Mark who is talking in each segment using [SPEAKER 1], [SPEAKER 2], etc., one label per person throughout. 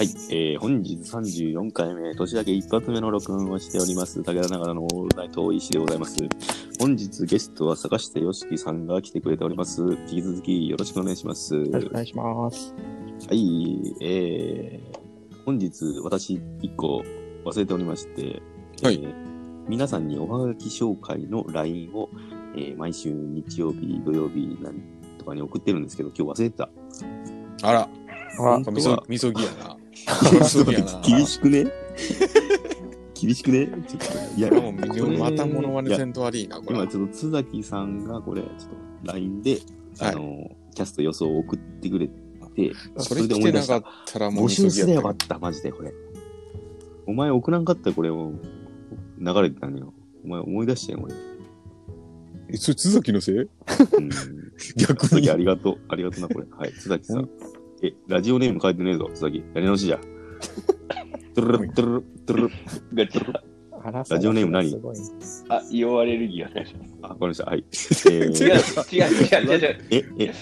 [SPEAKER 1] はい、えー、本日34回目、年明け一発目の録音をしております、武田長野のオールナイト石でございます。本日ゲストは坂下よしきさんが来てくれております。引き続きよろしくお願いします。
[SPEAKER 2] はい、お
[SPEAKER 1] は
[SPEAKER 2] 願いします。
[SPEAKER 1] い、えー、本日私一個忘れておりまして、
[SPEAKER 3] はい
[SPEAKER 1] えー皆さんにおはがき紹介の LINE を、えー毎週日曜日、土曜日なんとかに送ってるんですけど、今日忘れてた。
[SPEAKER 3] あら、
[SPEAKER 2] あ
[SPEAKER 1] 本当は
[SPEAKER 3] みそ、みそぎやな。
[SPEAKER 1] 厳しくね？厳しくね？ちょっと、いや、
[SPEAKER 3] もうまたモノマネと悪いな、これ。
[SPEAKER 1] 今ちょっと津崎さんがこれ、ちょっと LINE で、
[SPEAKER 3] はい
[SPEAKER 1] あの、キャスト予想を送ってくれて、
[SPEAKER 3] それ来てなかったらもう
[SPEAKER 1] 募集すればよか
[SPEAKER 3] っ
[SPEAKER 1] った、マジで、これ。お前送らんかったらこれを流れてたのよ。お前思い出してよ、俺。
[SPEAKER 3] た。え、それ、津崎のせい？
[SPEAKER 1] うん。
[SPEAKER 3] 逆に
[SPEAKER 1] あ。りがとう。ありがとうな、これ。はい、津崎さん。え、ラジオネーム書いてねえぞ、津崎。やり直しじゃ。トゥルルゥルルゥルルル
[SPEAKER 4] ガチ
[SPEAKER 1] ラジオネーム何？
[SPEAKER 4] あ、硫黄アレルギーお願いします。
[SPEAKER 1] あ、わかりました。はい。え
[SPEAKER 4] 違う、
[SPEAKER 1] ー、
[SPEAKER 4] 違う、違う、違う違う。
[SPEAKER 1] え、え、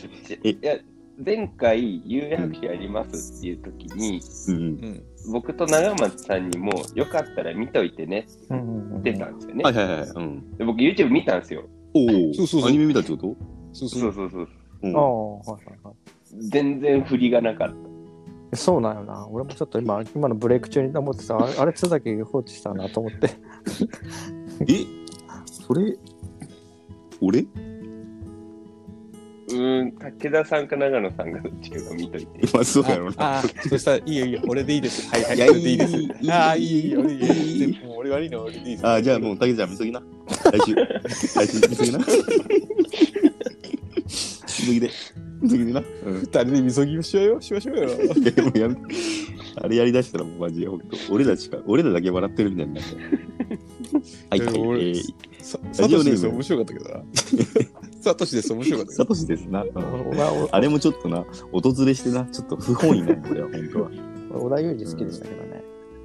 [SPEAKER 1] え
[SPEAKER 4] いや、前回、有白書やりますっていう時に、
[SPEAKER 1] うん。
[SPEAKER 3] うん。
[SPEAKER 4] 僕と長松さんにも、よかったら見といてね
[SPEAKER 2] うんうんうん
[SPEAKER 4] って出たんですよね
[SPEAKER 1] はい。はいはい。うん。
[SPEAKER 4] で僕、YouTube 見たんですよ。
[SPEAKER 1] おお。
[SPEAKER 3] そうそうそう
[SPEAKER 1] アニメ見たってこと
[SPEAKER 3] そうそう。
[SPEAKER 4] そうそうそう。
[SPEAKER 1] うん
[SPEAKER 2] ああ、はいはいはい。
[SPEAKER 4] 全然振りがなかっ
[SPEAKER 2] そうなんよな。俺もちょっと今、今のブレイク中に思ってた、あれ、あれ津崎放置したなと思って。
[SPEAKER 1] え？それ、俺？
[SPEAKER 4] た。うーん、武田さんか長野さんがどっちかが見といて。
[SPEAKER 1] まあ、そうやろうな。
[SPEAKER 3] ああ、そしたら、いいよいいよ、俺でいいです。はいはい、
[SPEAKER 1] いや
[SPEAKER 3] いいです。ああ、いいいい、俺でいい
[SPEAKER 1] いい
[SPEAKER 3] です。もう俺悪いの俺でいいです。
[SPEAKER 1] あ、じゃあもう、竹ちゃん見ときな。来週。来週見ときな。見ときで。見ときでな。うん。
[SPEAKER 3] 二人でみそぎをしようよ、しましょうよ。
[SPEAKER 1] いや、もうやめあれやりだしたらもうマジで、ほんと。俺らしか、俺らだけ笑ってるみたいになってる。はい、はい。
[SPEAKER 3] え
[SPEAKER 1] ー、
[SPEAKER 3] さサトシです面白かったけどな。サトシです面白かったけど。
[SPEAKER 1] サトシですな。うん
[SPEAKER 2] 俺は
[SPEAKER 1] あれもちょっとな、訪れしてな、ちょっと不本意なの、俺は、本当は。
[SPEAKER 2] 田裕二好きでしたけどね。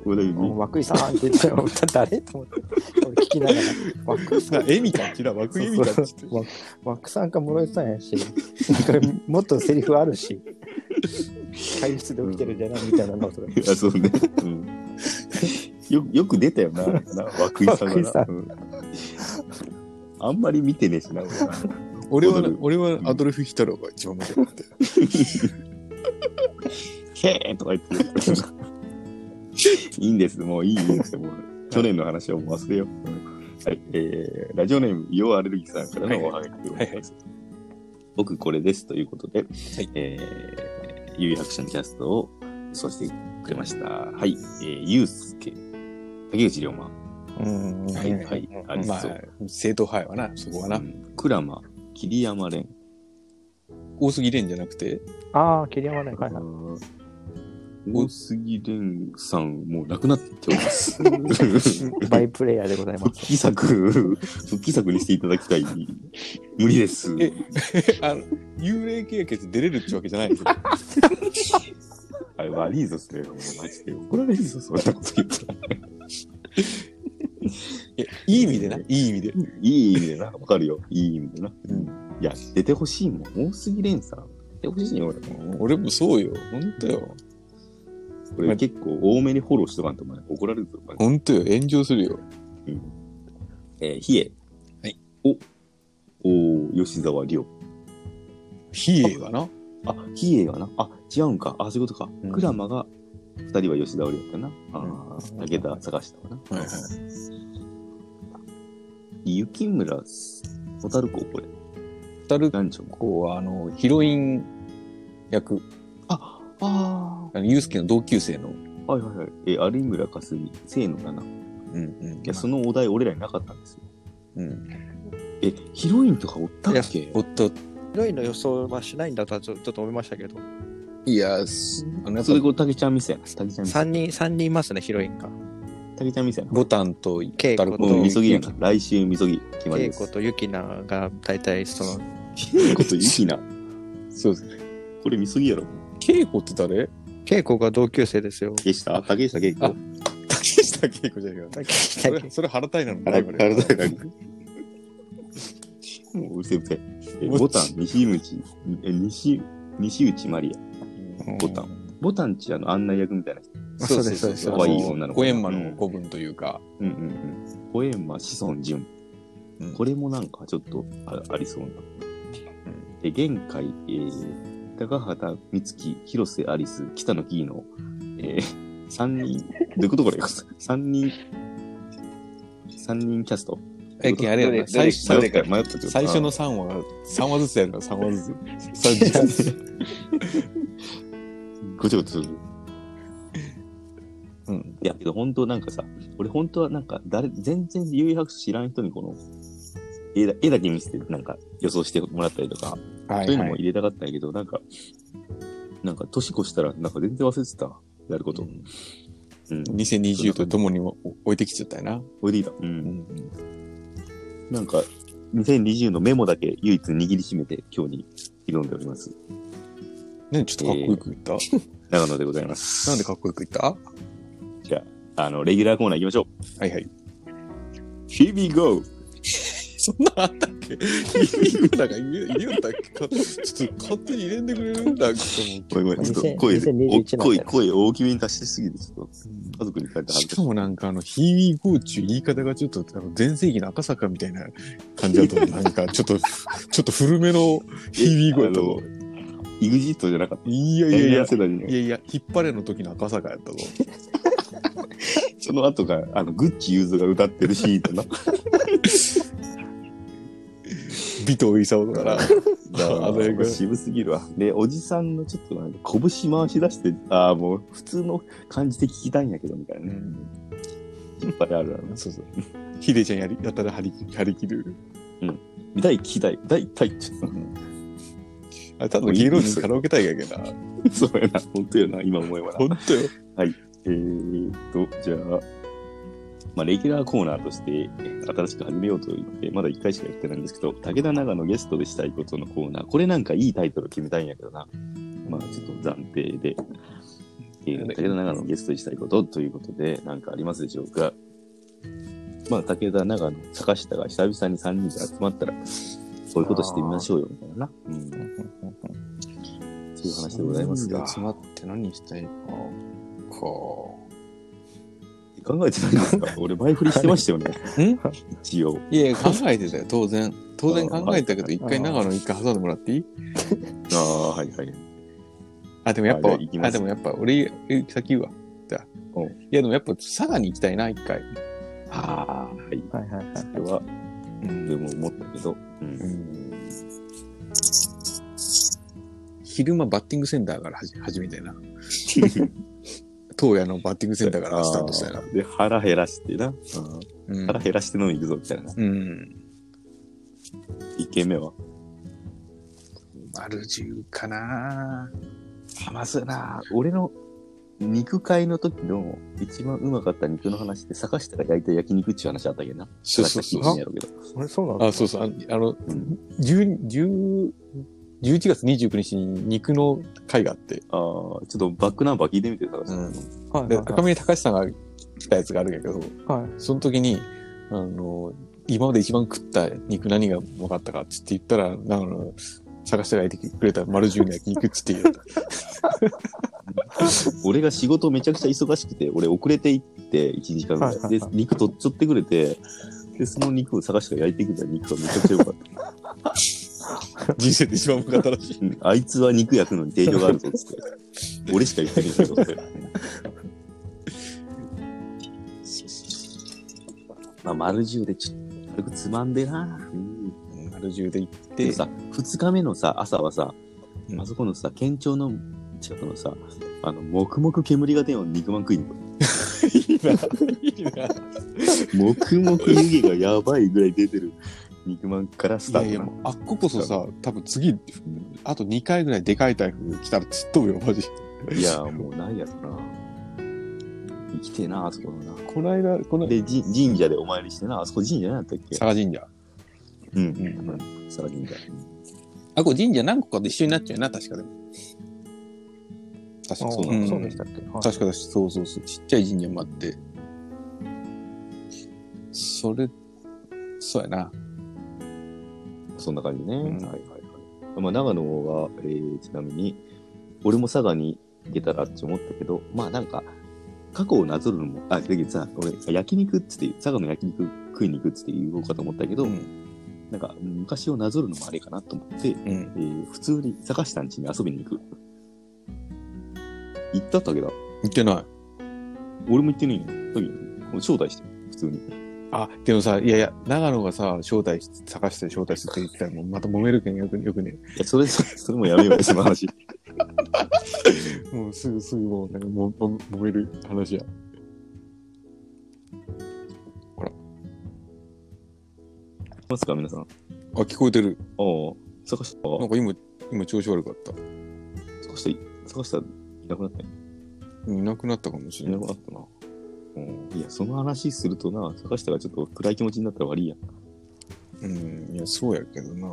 [SPEAKER 1] 俺だけ
[SPEAKER 2] もう涌井さんって言ってよ、誰と思って。俺聞きながら、涌井さん。
[SPEAKER 3] な、エミか、キラ、枠エミかって言って。
[SPEAKER 2] ワックさんか室井さんやし、なんかもっとセリフあるし、会議室で起きてるんじゃないみたいなのとか。
[SPEAKER 1] いや、そうね。うん。よよく出たよな、涌井さんが
[SPEAKER 2] 涌井さ
[SPEAKER 1] な。うんあんまり見てねえしな、俺な
[SPEAKER 3] 俺は俺はアドルフ・ヒトラーが一番面白かったよ。
[SPEAKER 1] へーとか言って。いいんです、もういいんですよ、もう。去年の話はもう忘れよう。うんはい、えー、ラジオネーム、イオアレルギーさんからのおはがきでございます。僕これですということで、えー、ゆうやくしのキャストをそうしてくれました。はい、えー、ゆうすけ、竹内涼真、
[SPEAKER 2] うん。
[SPEAKER 1] はい、はい、あり
[SPEAKER 3] ま
[SPEAKER 1] そう。
[SPEAKER 3] あ、正統派やわな、そこはな。
[SPEAKER 1] うんクラマ、桐山蓮、
[SPEAKER 3] 大杉蓮じゃなくて、
[SPEAKER 2] ああ、桐山ね。はいはい。
[SPEAKER 1] 大杉蓮さん、もう亡くなっております。
[SPEAKER 2] バイプレイヤーでございます。
[SPEAKER 1] 復帰作、復帰作にしていただきたい。無理です。
[SPEAKER 3] えあの、幽霊系やけど出れるってわけじゃないですよ。
[SPEAKER 1] あれ悪いぞ、それ。マジで怒られるぞ、そんなこと言ったら。
[SPEAKER 3] いやいい意味でな、いい意味で。
[SPEAKER 1] いい意味でな、わかるよ。いい意味でな。うん。いや、出てほしいもん。大杉蓮さん。出てほしいよ、俺も。
[SPEAKER 3] 俺もそうよ。ほんとよ。
[SPEAKER 1] これ結構多めにフォローしとかんとお前怒られるぞ。
[SPEAKER 3] ほんとよ。炎上するよ。
[SPEAKER 1] えー、ひえ。
[SPEAKER 3] はい。
[SPEAKER 1] お、おー吉沢亮。
[SPEAKER 3] 比叡がな？
[SPEAKER 1] あ、ひえがな。あ、違うんか。あ、そういうことか。
[SPEAKER 3] うん
[SPEAKER 1] クラマが、二人は吉沢亮かな。ああ、
[SPEAKER 2] うん
[SPEAKER 1] 武田探したわな。
[SPEAKER 3] はいはい。
[SPEAKER 1] 雪村小樽子、これ。
[SPEAKER 3] タル
[SPEAKER 1] 何ちょ
[SPEAKER 3] コは、あの、ヒロイン役、
[SPEAKER 1] あ、あ
[SPEAKER 3] あの、ユースケの同級生の。
[SPEAKER 1] あ、はいはいはい。えー、有村架純、清野奈々。
[SPEAKER 3] うんうん。
[SPEAKER 1] いや、そのお題俺らになかったんですよ。
[SPEAKER 3] うん。
[SPEAKER 1] え、ヒロインとかおったっけ？
[SPEAKER 3] おっと、
[SPEAKER 2] ヒロインの予想はしないんだとはちょちょっと思いましたけど、
[SPEAKER 3] いや、すあの、やっぱ
[SPEAKER 1] それこれ、竹ちゃん店やな。竹ちゃん店。
[SPEAKER 2] 3人、三人いますね、ヒロインが。
[SPEAKER 1] 竹ちゃん店やな。
[SPEAKER 3] ボタンと
[SPEAKER 2] 稽古と
[SPEAKER 1] もう、みそぎやな。来週みそぎ。決まりです。
[SPEAKER 2] ケイコとユキナが大体その、
[SPEAKER 1] 稽古とゆきな。
[SPEAKER 3] そうですね。
[SPEAKER 1] これみそぎやろ。
[SPEAKER 3] 稽古って誰？
[SPEAKER 2] ケイコが同級生ですよ。
[SPEAKER 1] 竹下？竹下稽古
[SPEAKER 3] あ。竹下稽古じゃないか。それ、それ腹たいなの？
[SPEAKER 1] 腹腹立たない もううるせえうるせえ。えボタン、西口、え西、西内マリア。ボタン。ボタンちあの案内役みたいな人。
[SPEAKER 2] あそうですそうです
[SPEAKER 1] 可愛い女の子
[SPEAKER 3] 小閻魔の子分というか、
[SPEAKER 1] うんうんうん。小閻魔子孫淳。
[SPEAKER 3] うん
[SPEAKER 1] これもなんかちょっとあありそうな。え、玄海、えー高畑充希、広瀬アリス、北野キーの、えー、三人、どういうことこれ？三人、三人キャスト？
[SPEAKER 3] え、あれやな、
[SPEAKER 4] どれ
[SPEAKER 3] 最初
[SPEAKER 1] 迷った、迷ったってこと？
[SPEAKER 3] 最初の3話が、3話ずつやるから3話ずつ。3ずつ。
[SPEAKER 1] ごちゃごちゃする。
[SPEAKER 3] うん。
[SPEAKER 1] いや、けど本当なんかさ、俺本当はなんか誰、全然幽遊白書知らん人にこの、絵だ絵だけ見せてなんか予想してもらったりとか、
[SPEAKER 3] は
[SPEAKER 1] そういうのも入れたかったんやけど、なんか、なんか年越したらなんか全然忘れてた。やること。うん。
[SPEAKER 3] 2020とともにも置いてきちゃったよな。
[SPEAKER 1] おいでいいだ。う。
[SPEAKER 3] うんん。
[SPEAKER 1] なんか、2020のメモだけ唯一握りしめて今日に挑んでおります。
[SPEAKER 3] ねちょっとかっこよく言った、
[SPEAKER 1] 長野でございます。
[SPEAKER 3] なんでかっこよく言った？
[SPEAKER 1] じゃあ、あの、レギュラーコーナー行きましょう。
[SPEAKER 3] はいはい。
[SPEAKER 1] Here we go!
[SPEAKER 3] そんなあったっけ？なんか入れ入れよったっけかちょっと勝手に入れんでくれるんだと
[SPEAKER 1] ごめんごめん、ちょっと
[SPEAKER 2] 2000
[SPEAKER 1] 声、
[SPEAKER 2] 2021
[SPEAKER 1] お声、声大きめに出しすぎて、ちょっと
[SPEAKER 3] 思
[SPEAKER 1] 家族に帰って
[SPEAKER 3] う。
[SPEAKER 1] 恥ずかし
[SPEAKER 3] かもなんかあの、ヒーウィーゴーチュ言い方がちょっと、あの、前世紀の赤坂みたいな感じだと、なんかちょっと、ちょっと古めのヒーウィーゴーやったぞ。
[SPEAKER 1] イグジットじゃなかった。
[SPEAKER 3] いやいやいや、いやいや、引っ張れの時の赤坂やったぞ。
[SPEAKER 1] その後が、あの、グッチユーズが歌ってるシーンだな。
[SPEAKER 3] 尾藤勲とか な。
[SPEAKER 1] あ
[SPEAKER 3] あれが
[SPEAKER 1] 渋すぎるわ。で、おじさんのちょっとなんか拳回し出して、ああ、もう普通の感じで聞きたいんやけど、みたいうなね。
[SPEAKER 3] ん。
[SPEAKER 1] いっぱいあるある。
[SPEAKER 3] そうそう。ヒデちゃんやり、やったら張り張り切る。
[SPEAKER 1] 見たい、聞きたい、大体って。
[SPEAKER 3] あれ、ただの芸能人カラオケ大会やけどな。
[SPEAKER 1] そうやな、本当やな、今思えばな。
[SPEAKER 3] ほんとよ。
[SPEAKER 1] えーっと、じゃあ、まあ、レギュラーコーナーとして新しく始めようと言って、まだ1回しかやってないんですけど、武田長野ゲストでしたいことのコーナー、これなんかいいタイトル決めたいんやけどな。まあ、ちょっと暫定で、えー武田長野ゲストでしたいことということで、なんかありますでしょうか。まあ、武田長野、坂下が久々に3人で集まったら、そういうことしてみましょうよ、みたいなな。うん。そういう話でございますが。
[SPEAKER 3] 集まって何したいか。か。
[SPEAKER 1] 考えてないんですか？俺前振りしてましたよね。
[SPEAKER 3] ん？
[SPEAKER 1] 一応。
[SPEAKER 3] いやいや、考えてたよ、当然。当然考えてたけど、
[SPEAKER 1] あ
[SPEAKER 3] 一回長野一回挟んでもらっていい？
[SPEAKER 1] ああ、はいはい。
[SPEAKER 3] あ、でもやっぱ、
[SPEAKER 1] あじゃあ行きます
[SPEAKER 3] あ、でもやっぱ、俺、え先言うわ。じゃあ。
[SPEAKER 1] お
[SPEAKER 3] いや、でもやっぱ、佐賀に行きたいな、一回。
[SPEAKER 1] ああ、はい。
[SPEAKER 2] はいはいはい。
[SPEAKER 1] それは、
[SPEAKER 3] うん
[SPEAKER 1] でも思ったけど。う。
[SPEAKER 3] うんん昼間バッティングセンターからはじ始めたいな。東野のバッティングセンターからスタートしたいな
[SPEAKER 1] で、腹減らしてな。
[SPEAKER 3] うん
[SPEAKER 1] 腹減らして飲み行くぞ、みたいな。
[SPEAKER 3] うん。
[SPEAKER 1] 一軒目は
[SPEAKER 3] 丸十かな
[SPEAKER 1] あ、まずな、俺の肉会の時の一番うまかった肉の話って、坂下が焼いた焼肉っちゅう話あったけどな。
[SPEAKER 3] そうそうそう
[SPEAKER 1] 坂下聞いてんやろうけど。
[SPEAKER 2] あれ、そうなんだ。
[SPEAKER 3] あ、そうそう。ああの、
[SPEAKER 1] うん
[SPEAKER 3] 10 10 11月29日に肉の会があって、
[SPEAKER 1] ああ、ちょっとバックナンバー聞いてみて、坂下。
[SPEAKER 3] うん
[SPEAKER 2] はい
[SPEAKER 3] で、赤。嶺隆さんが来たやつがあるんやけど、
[SPEAKER 2] はい。
[SPEAKER 3] その時に、あの、今まで一番食った肉何が分かったかっつって言ったら、あの、探して焼いてくれた丸十の焼肉っつって言った。
[SPEAKER 1] 俺が仕事めちゃくちゃ忙しくて、俺遅れて行って、1時間ぐらい。
[SPEAKER 2] はいはいはい
[SPEAKER 1] で、肉取っちゃってくれて、で、その肉を探して焼いてくれた肉がめちゃくちゃ良かった。
[SPEAKER 3] 人生で一番分かったらしい。
[SPEAKER 1] うんあいつは肉焼くのに定評があるぞっつって。俺しか言ってねえけどって。まあ、丸十でちょっと軽くつまんでな。うん
[SPEAKER 3] 丸十で行って、
[SPEAKER 1] でさ、二日目のさ、朝はさ、
[SPEAKER 3] うん
[SPEAKER 1] あそこのさ、県庁の近くのさ、あの、黙々煙が出んような肉まん食いに。
[SPEAKER 3] いいな、いいな。
[SPEAKER 1] 黙々湯気がやばいぐらい出てる肉まんからス
[SPEAKER 3] いやいや、
[SPEAKER 1] タートな
[SPEAKER 3] もうあっここそさ、多分次、あと2回ぐらいでかい台風来たらつっ飛ぶよ、マジ。
[SPEAKER 1] いや、もうないやろな。生きてえな、あそこのな。
[SPEAKER 3] この間、この、
[SPEAKER 1] で、じ神社でお参りしてな、あそこ神社なかったっけ？
[SPEAKER 3] 佐賀神社。
[SPEAKER 1] うん。
[SPEAKER 3] ん
[SPEAKER 1] うん。佐賀神社。
[SPEAKER 3] あ、これ神社何個かで一緒になっちゃうよな、確かでも。確か
[SPEAKER 2] あ
[SPEAKER 3] そう
[SPEAKER 1] なの
[SPEAKER 3] ん
[SPEAKER 2] そうでしたっけ？はい
[SPEAKER 3] 確かだし、そうそうそう、ちっちゃい神社もあって。それ、そうやな。
[SPEAKER 1] そんな感じね。
[SPEAKER 3] ん
[SPEAKER 1] はいはいはい。まあ、長野は、えー、ちなみに、俺も佐賀にけたらって思ったけど、まあなんか、過去をなぞるのも、あ、だけどさ、俺、焼肉っつって、佐賀の焼肉食いに行くっつって言おうかと思ったけど、
[SPEAKER 3] うん
[SPEAKER 1] なんか、昔をなぞるのもあれかなと思って、
[SPEAKER 3] うん。
[SPEAKER 1] えー普通に坂下ん家に遊びに行く。行ったったけだ。
[SPEAKER 3] 言ってない。
[SPEAKER 1] 俺も行ってないよ。時に招待して、普通に。
[SPEAKER 3] あ、でもさ、いやいや、長野がさ、招待し、探して招待するって言ってたら、もうまた揉めるけんよく、よくね。
[SPEAKER 1] いや、それ、それもやめようよ、その話。
[SPEAKER 3] もうすぐすぐもう、なんかもう、も揉める話や。
[SPEAKER 1] ますか、皆さん？あ
[SPEAKER 3] あ、聞こえてる。
[SPEAKER 1] あ、坂下、
[SPEAKER 3] なんか今、今調子悪かった。
[SPEAKER 1] 坂下、坂下、いなくなった？よ。
[SPEAKER 3] いなくなったかもし
[SPEAKER 1] い
[SPEAKER 3] れな。
[SPEAKER 1] ないくなったな。うん。いや、その話するとな、坂下がちょっと暗い気持ちになったら悪いやん。
[SPEAKER 3] うん、いや、そうやけどな。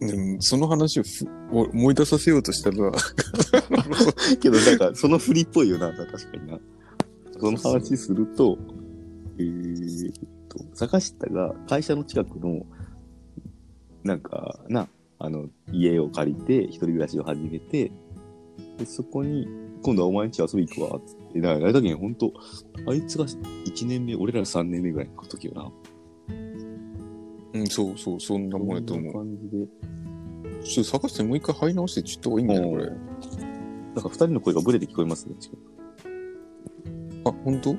[SPEAKER 1] うん。
[SPEAKER 3] でも、その話を思い出させようとしたら、
[SPEAKER 1] けど、なんか、その振りっぽいよな、確かにな。その話すると、えーっと、坂下が会社の近くの、なんか、な、あの、家を借りて、一人暮らしを始めて、で、そこに、今度はお前ん家遊び行くわ、つって。だから、あれだけど、ほんと、あいつが1年目、俺ら3年目ぐらいの時よな。
[SPEAKER 3] うん、そうそう、そんなもんやと思う。
[SPEAKER 1] 感じで。
[SPEAKER 3] ちょっと探してもう一回入り直してちょっといいんだよ、これ。
[SPEAKER 1] なんか二人の声がブレて聞こえますね、
[SPEAKER 3] あ、本当？
[SPEAKER 1] うん。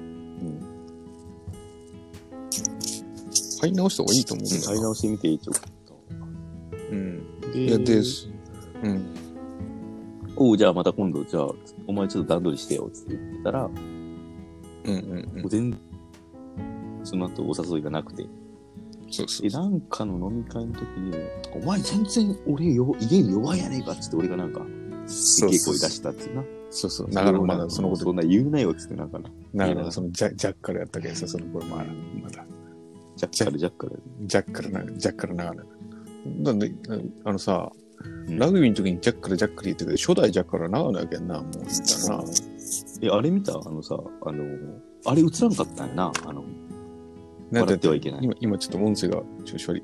[SPEAKER 3] 入り直した方がいいと思うんだ。
[SPEAKER 1] 入り直してみて、一応。
[SPEAKER 3] うん。
[SPEAKER 1] で
[SPEAKER 3] いや、です。うん。
[SPEAKER 1] おう、じゃあまた今度、じゃあ、お前ちょっと段取りしてよ、つって言ってたら、も
[SPEAKER 3] うんうんうん
[SPEAKER 1] う。全然、その後お誘いがなくて。で、
[SPEAKER 3] そうそうそう。
[SPEAKER 1] なんかの飲み会の時に、お前全然俺よ、家に弱いやねえかっつって俺がなんか、すげえ声出したってな。
[SPEAKER 3] そうそう。長野まだそのこと
[SPEAKER 1] そんな言うなよっつってなんかな。
[SPEAKER 3] 長野がそのジャジャッカルやったけどさ、その頃まだ、まだ。
[SPEAKER 1] ジャッカルジャッカル。
[SPEAKER 3] ジャッカルな、ジャッカル長野。なんで、あのさ、
[SPEAKER 1] うん
[SPEAKER 3] ラグビーの時にジャッカルジャッカル言ってたけど、初代ジャッカルは長野やけんな、もう言ったらな。
[SPEAKER 1] え、あれ見た？あのさ、あの、あれ映らんかったんやな。あの、笑ってはいけない。
[SPEAKER 3] 今、今ちょっと音声が調子悪い。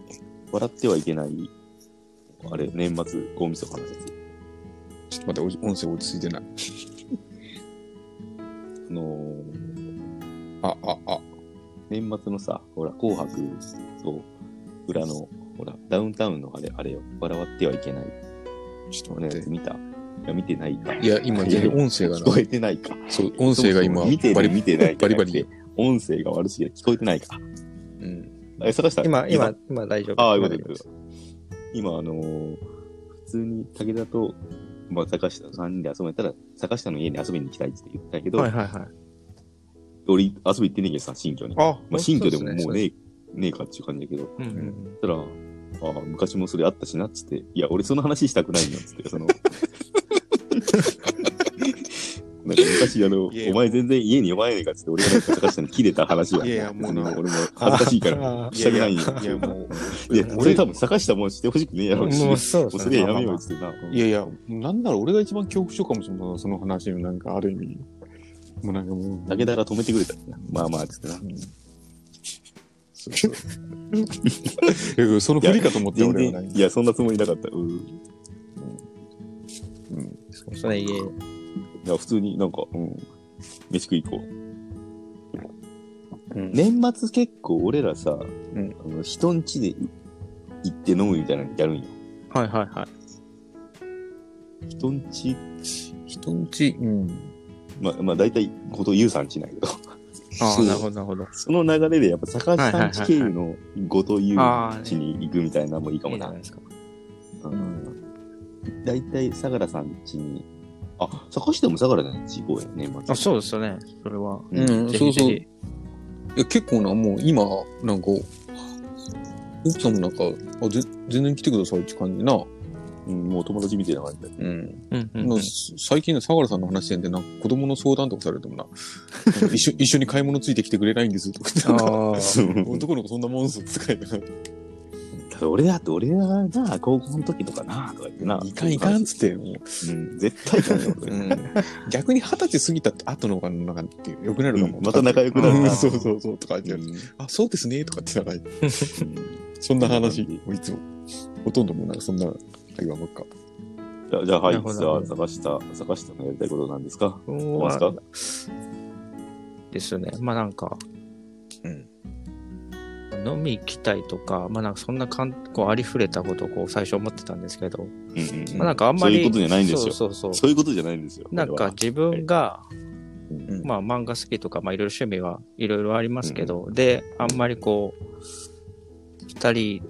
[SPEAKER 1] 笑ってはいけない。あれ、年末、大晦日のやつ。
[SPEAKER 3] ちょっと待って、お音声落ち着いてない。
[SPEAKER 1] あのー
[SPEAKER 3] あ、あ、あ、
[SPEAKER 1] 年末のさ、ほら、紅白と裏の、ほら、ダウンタウンのあれ、あれよ、笑ってはいけない。
[SPEAKER 3] ちょっと待って。
[SPEAKER 1] 見た？いや、見てないか。
[SPEAKER 3] いや、今、全然音声がな
[SPEAKER 1] 聞こ、えてないか。
[SPEAKER 3] そう、音声が今、
[SPEAKER 1] 見てる、
[SPEAKER 3] バリ
[SPEAKER 1] 見てない
[SPEAKER 3] バリバリ
[SPEAKER 1] じゃなくて。音声が悪すぎて聞こえてないか。
[SPEAKER 3] うん。
[SPEAKER 1] え、探した
[SPEAKER 2] 今、今、今大丈夫。
[SPEAKER 1] ああ、よか
[SPEAKER 2] 今大丈夫
[SPEAKER 1] ったよかった。今、あのー普通に武田と、まあ、坂下3人で遊べたら、坂下の家に遊びに行きたいって言ったけど、
[SPEAKER 2] はいはいはい。
[SPEAKER 1] 俺遊び行ってねえけどさ、新居に。
[SPEAKER 2] あ、
[SPEAKER 1] まあ、新居でももうねえ、ねえかっていう感じだけど、
[SPEAKER 2] うんうん。
[SPEAKER 1] そしたら、ああ、昔もそれあったしなっつって、いや、俺その話したくないんだっつって、その、なんか昔あの
[SPEAKER 3] いやい、や
[SPEAKER 1] お前全然家に呼ばねえかっつって、俺がなんか坂下に切れた話は、
[SPEAKER 3] いやいやもう
[SPEAKER 1] 俺も恥ずかしいから、
[SPEAKER 2] あ
[SPEAKER 1] したくないんよ。
[SPEAKER 3] いや、もう、
[SPEAKER 1] いや、俺多分坂下もしてほしくねえやろうし、
[SPEAKER 2] も
[SPEAKER 1] もう
[SPEAKER 2] うそうですね
[SPEAKER 1] それやめようっつってな。
[SPEAKER 3] いやいや、なんなら俺が一番恐怖症かもしれない。その話のなんかある意味。もうなんかもう。
[SPEAKER 1] 武田が止めてくれた。まあまあ、つってな。
[SPEAKER 3] うんそうそう。その振りかと思って
[SPEAKER 1] 全
[SPEAKER 3] 俺は
[SPEAKER 1] いや、そんなつもりなかった。うん。い
[SPEAKER 3] うん。
[SPEAKER 2] そうですね、家。
[SPEAKER 1] や、普通になんか、うん。飯食い行こう。
[SPEAKER 3] うん
[SPEAKER 1] 年末結構俺らさ、
[SPEAKER 3] うん
[SPEAKER 1] あの人ん家で行って飲むみたいなのやるんよ。
[SPEAKER 2] はいはいはい。
[SPEAKER 1] 人ん家、
[SPEAKER 3] 人んち、うん。
[SPEAKER 1] まあ、まあ大体、ことゆうさん家なんやけど、
[SPEAKER 2] ああ、なるほどなるほど。
[SPEAKER 1] その流れでやっぱ坂下さん家経由のごとゆう
[SPEAKER 2] ああ、
[SPEAKER 1] 家に行くみたいなのもいいかもな
[SPEAKER 2] いいじゃない。ですか。
[SPEAKER 1] うん。大体、相良さん家に、あ、坂下も相良さん家行こうよ、年末。
[SPEAKER 2] あ、そうですよね。それは。
[SPEAKER 3] うん、
[SPEAKER 2] ぜ
[SPEAKER 3] そうそう。いや、結構な、もう今、なんか、奥さんもなんか、あ、ぜ全然来てくださいって感じな。
[SPEAKER 1] うん、もう友達みたいな感じで。
[SPEAKER 3] うん。
[SPEAKER 2] うんうん
[SPEAKER 3] の最近の相良さんの話で、なんか子供の相談とかされてもな、なんか一緒一緒に買い物ついてきてくれないんですとか言って、
[SPEAKER 2] ああ。
[SPEAKER 3] 男の子そんなもんすっ使いな。
[SPEAKER 1] 俺だって、俺はな、高校の時とかな、とか言ってな。
[SPEAKER 3] いかんいかんっつって、もう、
[SPEAKER 1] うん、絶対いかん
[SPEAKER 3] 逆に二十歳過ぎたって後の方がなんかって良くなるかも。
[SPEAKER 1] うんまた仲良くなるな
[SPEAKER 3] うんそうそうそうとか言って、
[SPEAKER 1] うん
[SPEAKER 3] あ、そうですねとかってなんか、そんな話、いつも。ほとんどもうなんかそんな会話ばっか。
[SPEAKER 1] じゃあ、じゃあ、はい、
[SPEAKER 2] なるほど
[SPEAKER 1] じゃあ、坂下、坂下のやりたいことなんですか？
[SPEAKER 2] うん
[SPEAKER 1] ますか？
[SPEAKER 2] ですね。まあなんか、
[SPEAKER 3] うん。
[SPEAKER 2] 飲み行きたいとか、まあなんかそんなかんこうありふれたことをこう最初思ってたんですけど、
[SPEAKER 1] うんうん
[SPEAKER 2] まあなんかあんまり。
[SPEAKER 1] そういうことじゃないんですよ
[SPEAKER 2] そうそうそう。
[SPEAKER 1] そういうことじゃないんですよ。
[SPEAKER 2] なんか自分が、
[SPEAKER 3] うん
[SPEAKER 2] まあ漫画好きとか、まあいろいろ趣味はいろいろありますけど、で、あんまりこう、二人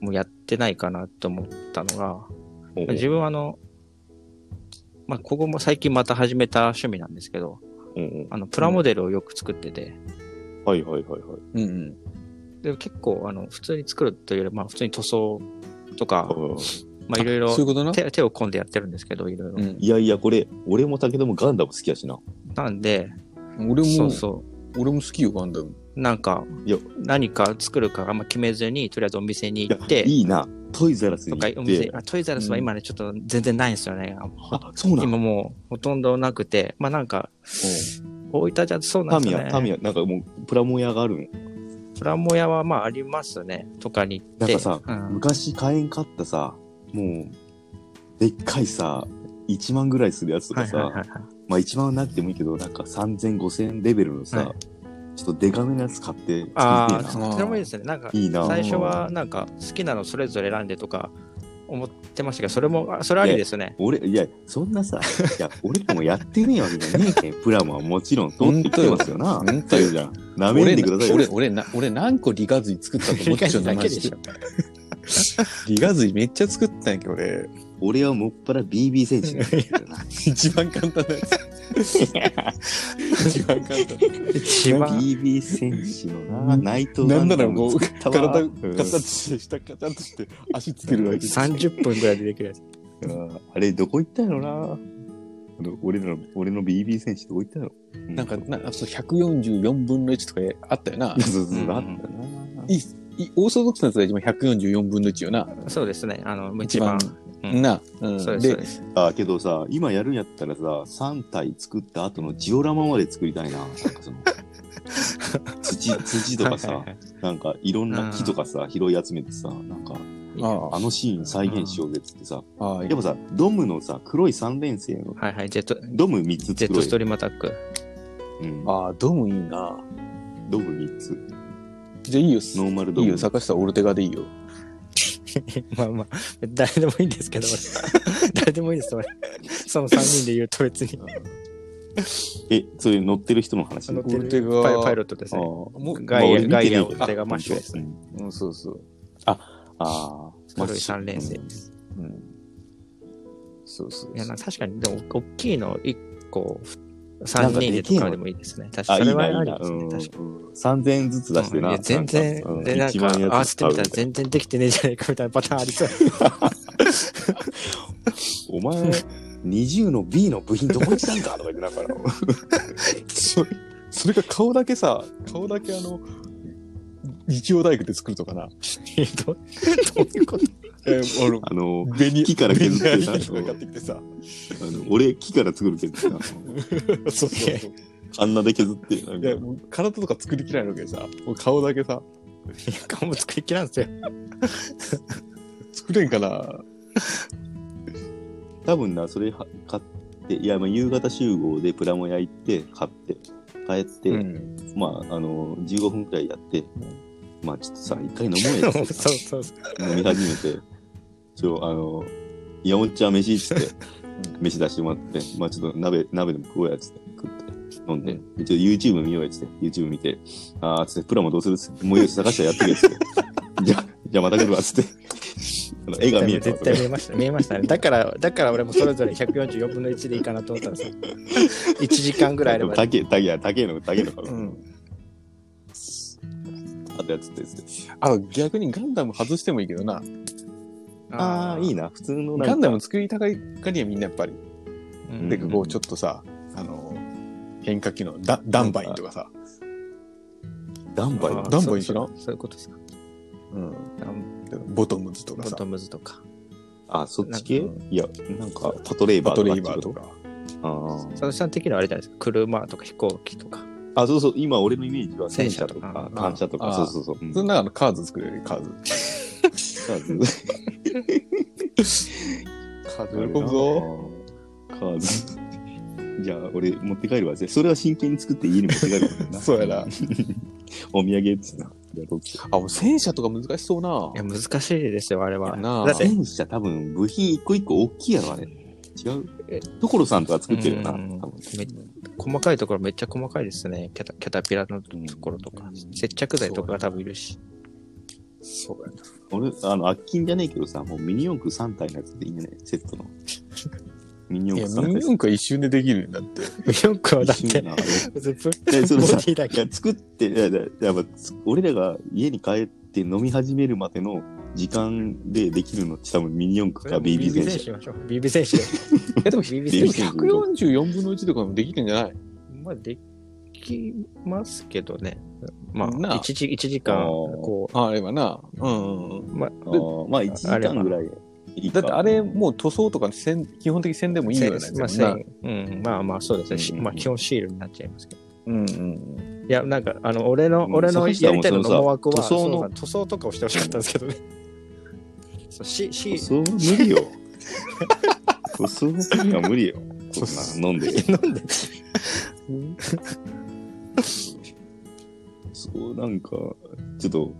[SPEAKER 2] もやってないかなと思ったのが、自分はあの、まあここも最近また始めた趣味なんですけど、あの、プラモデルをよく作ってて、
[SPEAKER 1] はいはいはいはい。
[SPEAKER 3] うんうん。
[SPEAKER 2] で結構あの、普通に作るというより、まあ普通に塗装とか、
[SPEAKER 1] うん
[SPEAKER 2] まあいろいろ
[SPEAKER 3] そういうこと？な。
[SPEAKER 2] 手手を込んでやってるんですけど、いろいろ。
[SPEAKER 3] うん。
[SPEAKER 1] いやいや、これ、俺も武田もガンダム好きやしな。
[SPEAKER 2] なんで、
[SPEAKER 3] 俺も、
[SPEAKER 2] そうそ
[SPEAKER 3] 俺も好きよ、ガンダム。
[SPEAKER 2] う。なんか何か作るかあんま決めずに、とりあえずお店に行って、
[SPEAKER 1] いいな。トイザラスに行っ
[SPEAKER 2] とかお店
[SPEAKER 1] て。
[SPEAKER 2] あトイザらスは今ね、ちょっと全然ないんですよね。
[SPEAKER 1] あ、そうなの
[SPEAKER 2] 今もうほとんどなくて、まあなんか、大分じゃそうなんですよね。
[SPEAKER 1] タミヤ、タミヤ、なんかもう、プラモ屋があるん。
[SPEAKER 2] プラモ屋はまあありますね。とかに行って。
[SPEAKER 1] なんかさ
[SPEAKER 2] うん
[SPEAKER 1] 昔買えんかったさ、もう、でっかいさ、1万ぐらいするやつとかさ、
[SPEAKER 2] はいはいはいはい。
[SPEAKER 1] まあ1万はなくてもいいけど、なんか3000、5000レベルのさ、
[SPEAKER 2] はい
[SPEAKER 1] ちょっとデカめのやつ買って作
[SPEAKER 2] ああ、
[SPEAKER 1] な。
[SPEAKER 2] それもいいですね。なんか、
[SPEAKER 1] いいな。
[SPEAKER 2] 最初はなんか好きなのそれぞれ選んでとか思ってましたけど、それも、あそれありですね。
[SPEAKER 1] 俺、いや、そんなさ、いや、俺ともやってねえわけじゃねえけん。プラモはもちろん通ってきてますよな。
[SPEAKER 3] 本当よ
[SPEAKER 1] じゃん。なめんでくださいよ。
[SPEAKER 3] 俺、俺、な俺何個リガズイ作ったと思っちゃう
[SPEAKER 2] だけでしょ。
[SPEAKER 3] リガズイめっちゃ作ったんやけど、俺。
[SPEAKER 1] 俺はもっぱら BB 戦士。
[SPEAKER 3] 一番簡単なやつ。一番簡単。
[SPEAKER 2] 一番、
[SPEAKER 1] BB 戦士のな、ナイトガ
[SPEAKER 3] なんならもう、体、
[SPEAKER 1] うん
[SPEAKER 3] 形して、下カとして、足つけるだけで。
[SPEAKER 2] 30分ぐらいでできるやつ。
[SPEAKER 1] うんあれ、どこ行ったんやろな。俺の、俺の BB 戦士どこ行ったんやろ。う
[SPEAKER 3] なんか、なそう144分の1とかあったよな。
[SPEAKER 1] そうそうあったな。
[SPEAKER 3] いいオーソドックスなやつが一番。144分の1よな。
[SPEAKER 2] そうですね。あの、一番。うん
[SPEAKER 3] な。うん
[SPEAKER 2] そうです、そうです。
[SPEAKER 1] あ、けどさ、今やるんやったらさ、3体作った後のジオラマまで作りたいな。なんかその、土、土とかさ
[SPEAKER 2] はいはい、はい
[SPEAKER 1] なんかいろんな木とかさ、拾い集めてさ、なんか、
[SPEAKER 3] あ
[SPEAKER 1] あのシーン再現しようぜっつってさ、
[SPEAKER 3] あ、ああ、
[SPEAKER 1] やっぱさ、ドムのさ、黒い3連星の、
[SPEAKER 2] はいはい、ジェット、
[SPEAKER 1] ドム3つ。
[SPEAKER 2] ジェットストリームアタック。
[SPEAKER 1] うん、
[SPEAKER 3] ああ、ドムいいな。
[SPEAKER 1] ドム3つ。
[SPEAKER 3] じゃあいいよ。
[SPEAKER 1] ノーマルドム。
[SPEAKER 3] いいよ、坂下オルテガでいいよ。
[SPEAKER 2] まあまあ、誰でもいいんですけど、俺 誰でもいいです、俺。その3人で言うと別に。
[SPEAKER 1] え、それ乗ってる人の話？
[SPEAKER 2] 乗ってる
[SPEAKER 3] オルテガ
[SPEAKER 2] パイパイロットですね。
[SPEAKER 3] もう
[SPEAKER 2] ガイア、ガイア、
[SPEAKER 1] ねえけど
[SPEAKER 2] オルテガマッシュですね。
[SPEAKER 3] うん、そうそう。
[SPEAKER 1] ああ、
[SPEAKER 2] 黒い3連星です。
[SPEAKER 3] うん。そうそう
[SPEAKER 2] いや、な確かに、でも、大きいの1個、3人でとかでもいいですね。確か
[SPEAKER 1] あ、
[SPEAKER 2] に。
[SPEAKER 1] い
[SPEAKER 2] それ。はありですね。
[SPEAKER 1] うん。
[SPEAKER 2] 確か
[SPEAKER 1] 3000円ずつ出してな。
[SPEAKER 2] や全然で、なんか、合わせてみたら全然できてねえじゃねえかみたいなパターンありそう。
[SPEAKER 1] お前、20の B の部品どこ行ったんかとか言ってながら。
[SPEAKER 3] それ、それが顔だけさ、顔だけあの、日曜大工で作るとかな。
[SPEAKER 2] どどういうこと？
[SPEAKER 3] えー、あの、
[SPEAKER 1] 木から削ってさ。あの俺、木から作るけどさ、
[SPEAKER 3] そうそうそう。
[SPEAKER 1] あんなで削って、なんか
[SPEAKER 3] いや、もう体とか作りきらないわけでさ、もう顔だけさ、
[SPEAKER 2] 顔も作りきらんすよ。
[SPEAKER 3] 作れんかな
[SPEAKER 1] 多分な、それは買って、いや、まあ、夕方集合でプラモ焼いて、買って、帰って、
[SPEAKER 3] ん。
[SPEAKER 1] まあ、あの、15分くらいやって、まあ、ちょっとさ、一回飲もうや
[SPEAKER 2] そうそうそう。
[SPEAKER 1] 飲み始めて、ちょ、あの、山本ちゃん飯っつって、飯出してもらって、まあちょっと鍋、鍋でも食おうやっつって、食って、飲んで、でちょっと YouTube 見ようやっつって、YouTube 見て、あーっつって、プラモどうするっつって、もういいよ、探したらやってるやつって。じゃあ、じゃあまた来るわっつって、あの絵が見えたわ
[SPEAKER 2] 絶対見えました。見えましたね。だから、だから俺もそれぞれ144分の1でいいかなと思ったらさ、1時間ぐらいあれば。
[SPEAKER 1] たけ、たけ、たけの、たけの、
[SPEAKER 3] うん。
[SPEAKER 1] あとやつってですね。
[SPEAKER 3] あと逆にガンダム外してもいいけどな。
[SPEAKER 1] ああ、いいな、普通のなんか
[SPEAKER 3] ガンダム作りたがりがみんなやっぱり。
[SPEAKER 2] うん
[SPEAKER 3] で、こうちょっとさ、あの、変化球のダダンバインとかさ。
[SPEAKER 1] ダンバイ
[SPEAKER 2] あー
[SPEAKER 3] ダンボイン知らん？
[SPEAKER 2] そうそうそういうことですか。
[SPEAKER 3] うん。
[SPEAKER 2] ダン
[SPEAKER 3] ボトムズとかさ
[SPEAKER 2] ボト。ムズとか。
[SPEAKER 1] あ、そっち系？
[SPEAKER 2] なんか
[SPEAKER 1] いや、なんか、パトレイバーとか
[SPEAKER 3] レイバーとか。
[SPEAKER 1] あ
[SPEAKER 2] 佐々木さん的にはあれじゃないですか？車とか飛行機とか。
[SPEAKER 1] あ。あ、そうそう、今俺のイメージは戦車とか
[SPEAKER 2] 戦車と、か
[SPEAKER 1] 単車とか、
[SPEAKER 3] あ
[SPEAKER 1] そうそうそう。うん
[SPEAKER 3] そんなあのカーズ作れるよカーズ。
[SPEAKER 1] カーズ。
[SPEAKER 3] カ ズ喜ぶぞ。
[SPEAKER 1] カーズ。じゃあ、俺持って帰るわ。それは真剣に作って家に持って帰るわな。
[SPEAKER 3] そうやな。
[SPEAKER 1] お土産っつな。
[SPEAKER 3] あ、もう戦車とか難しそうな。
[SPEAKER 2] いや、難しいですよ、あれは。
[SPEAKER 3] なあ
[SPEAKER 2] だって、
[SPEAKER 1] 戦車多分部品一個一個大きいやろ、あれ。違う？
[SPEAKER 2] え
[SPEAKER 1] 所さんとか作ってるよな。
[SPEAKER 2] うん
[SPEAKER 1] 多分
[SPEAKER 2] め細かいところめっちゃ細かいですね。キャタキャタピラのところとか。接着剤とかが多分いるし。
[SPEAKER 3] そうやな。
[SPEAKER 1] 俺、あの、アッキンじゃねえけどさ、もうミニ四駆3体のやつでいいんじゃない？セットの。ミニ
[SPEAKER 3] いや、
[SPEAKER 1] 四駆3体。
[SPEAKER 3] ミニ四駆は一瞬でできるんだって。
[SPEAKER 2] よくはだって
[SPEAKER 1] 一瞬や、なあれ
[SPEAKER 2] ずっと
[SPEAKER 1] でそれさ
[SPEAKER 2] ボディだけ
[SPEAKER 1] いや、作って、いや、いややっぱつ、俺らが家に帰って飲み始めるまでの時間でできるのって多分ミニ四駆か BB 戦車。
[SPEAKER 2] しましょう。BB 選手で。
[SPEAKER 3] え、でも、
[SPEAKER 2] BB
[SPEAKER 3] でも
[SPEAKER 2] 選手。
[SPEAKER 3] 144分の1とかもできるんじゃない？
[SPEAKER 2] まあ、できますけどね。ま
[SPEAKER 3] なあ
[SPEAKER 2] あ、一時、一時間、こ
[SPEAKER 3] あれはな。うん。
[SPEAKER 2] う、まあ、
[SPEAKER 1] まあ、1時間ぐらい。
[SPEAKER 3] だってあれ、もう塗装とかせん基本的に線でもいいよね。
[SPEAKER 2] まあ、うん、まあまあ、そうですね。まあ、基本シールになっちゃいますけど。
[SPEAKER 3] うんうん。
[SPEAKER 2] いや、なんか、あの、俺の、
[SPEAKER 1] うん
[SPEAKER 2] 俺のやりたいの
[SPEAKER 1] のさ
[SPEAKER 2] 思惑は、
[SPEAKER 1] 塗装の
[SPEAKER 2] 塗装とかをしてほしかったんですけどね。そう、し、し、
[SPEAKER 1] そう、無理よ。塗装には無理よ。そんな 飲んで。
[SPEAKER 2] 飲んで。
[SPEAKER 1] なんか、ちょっと、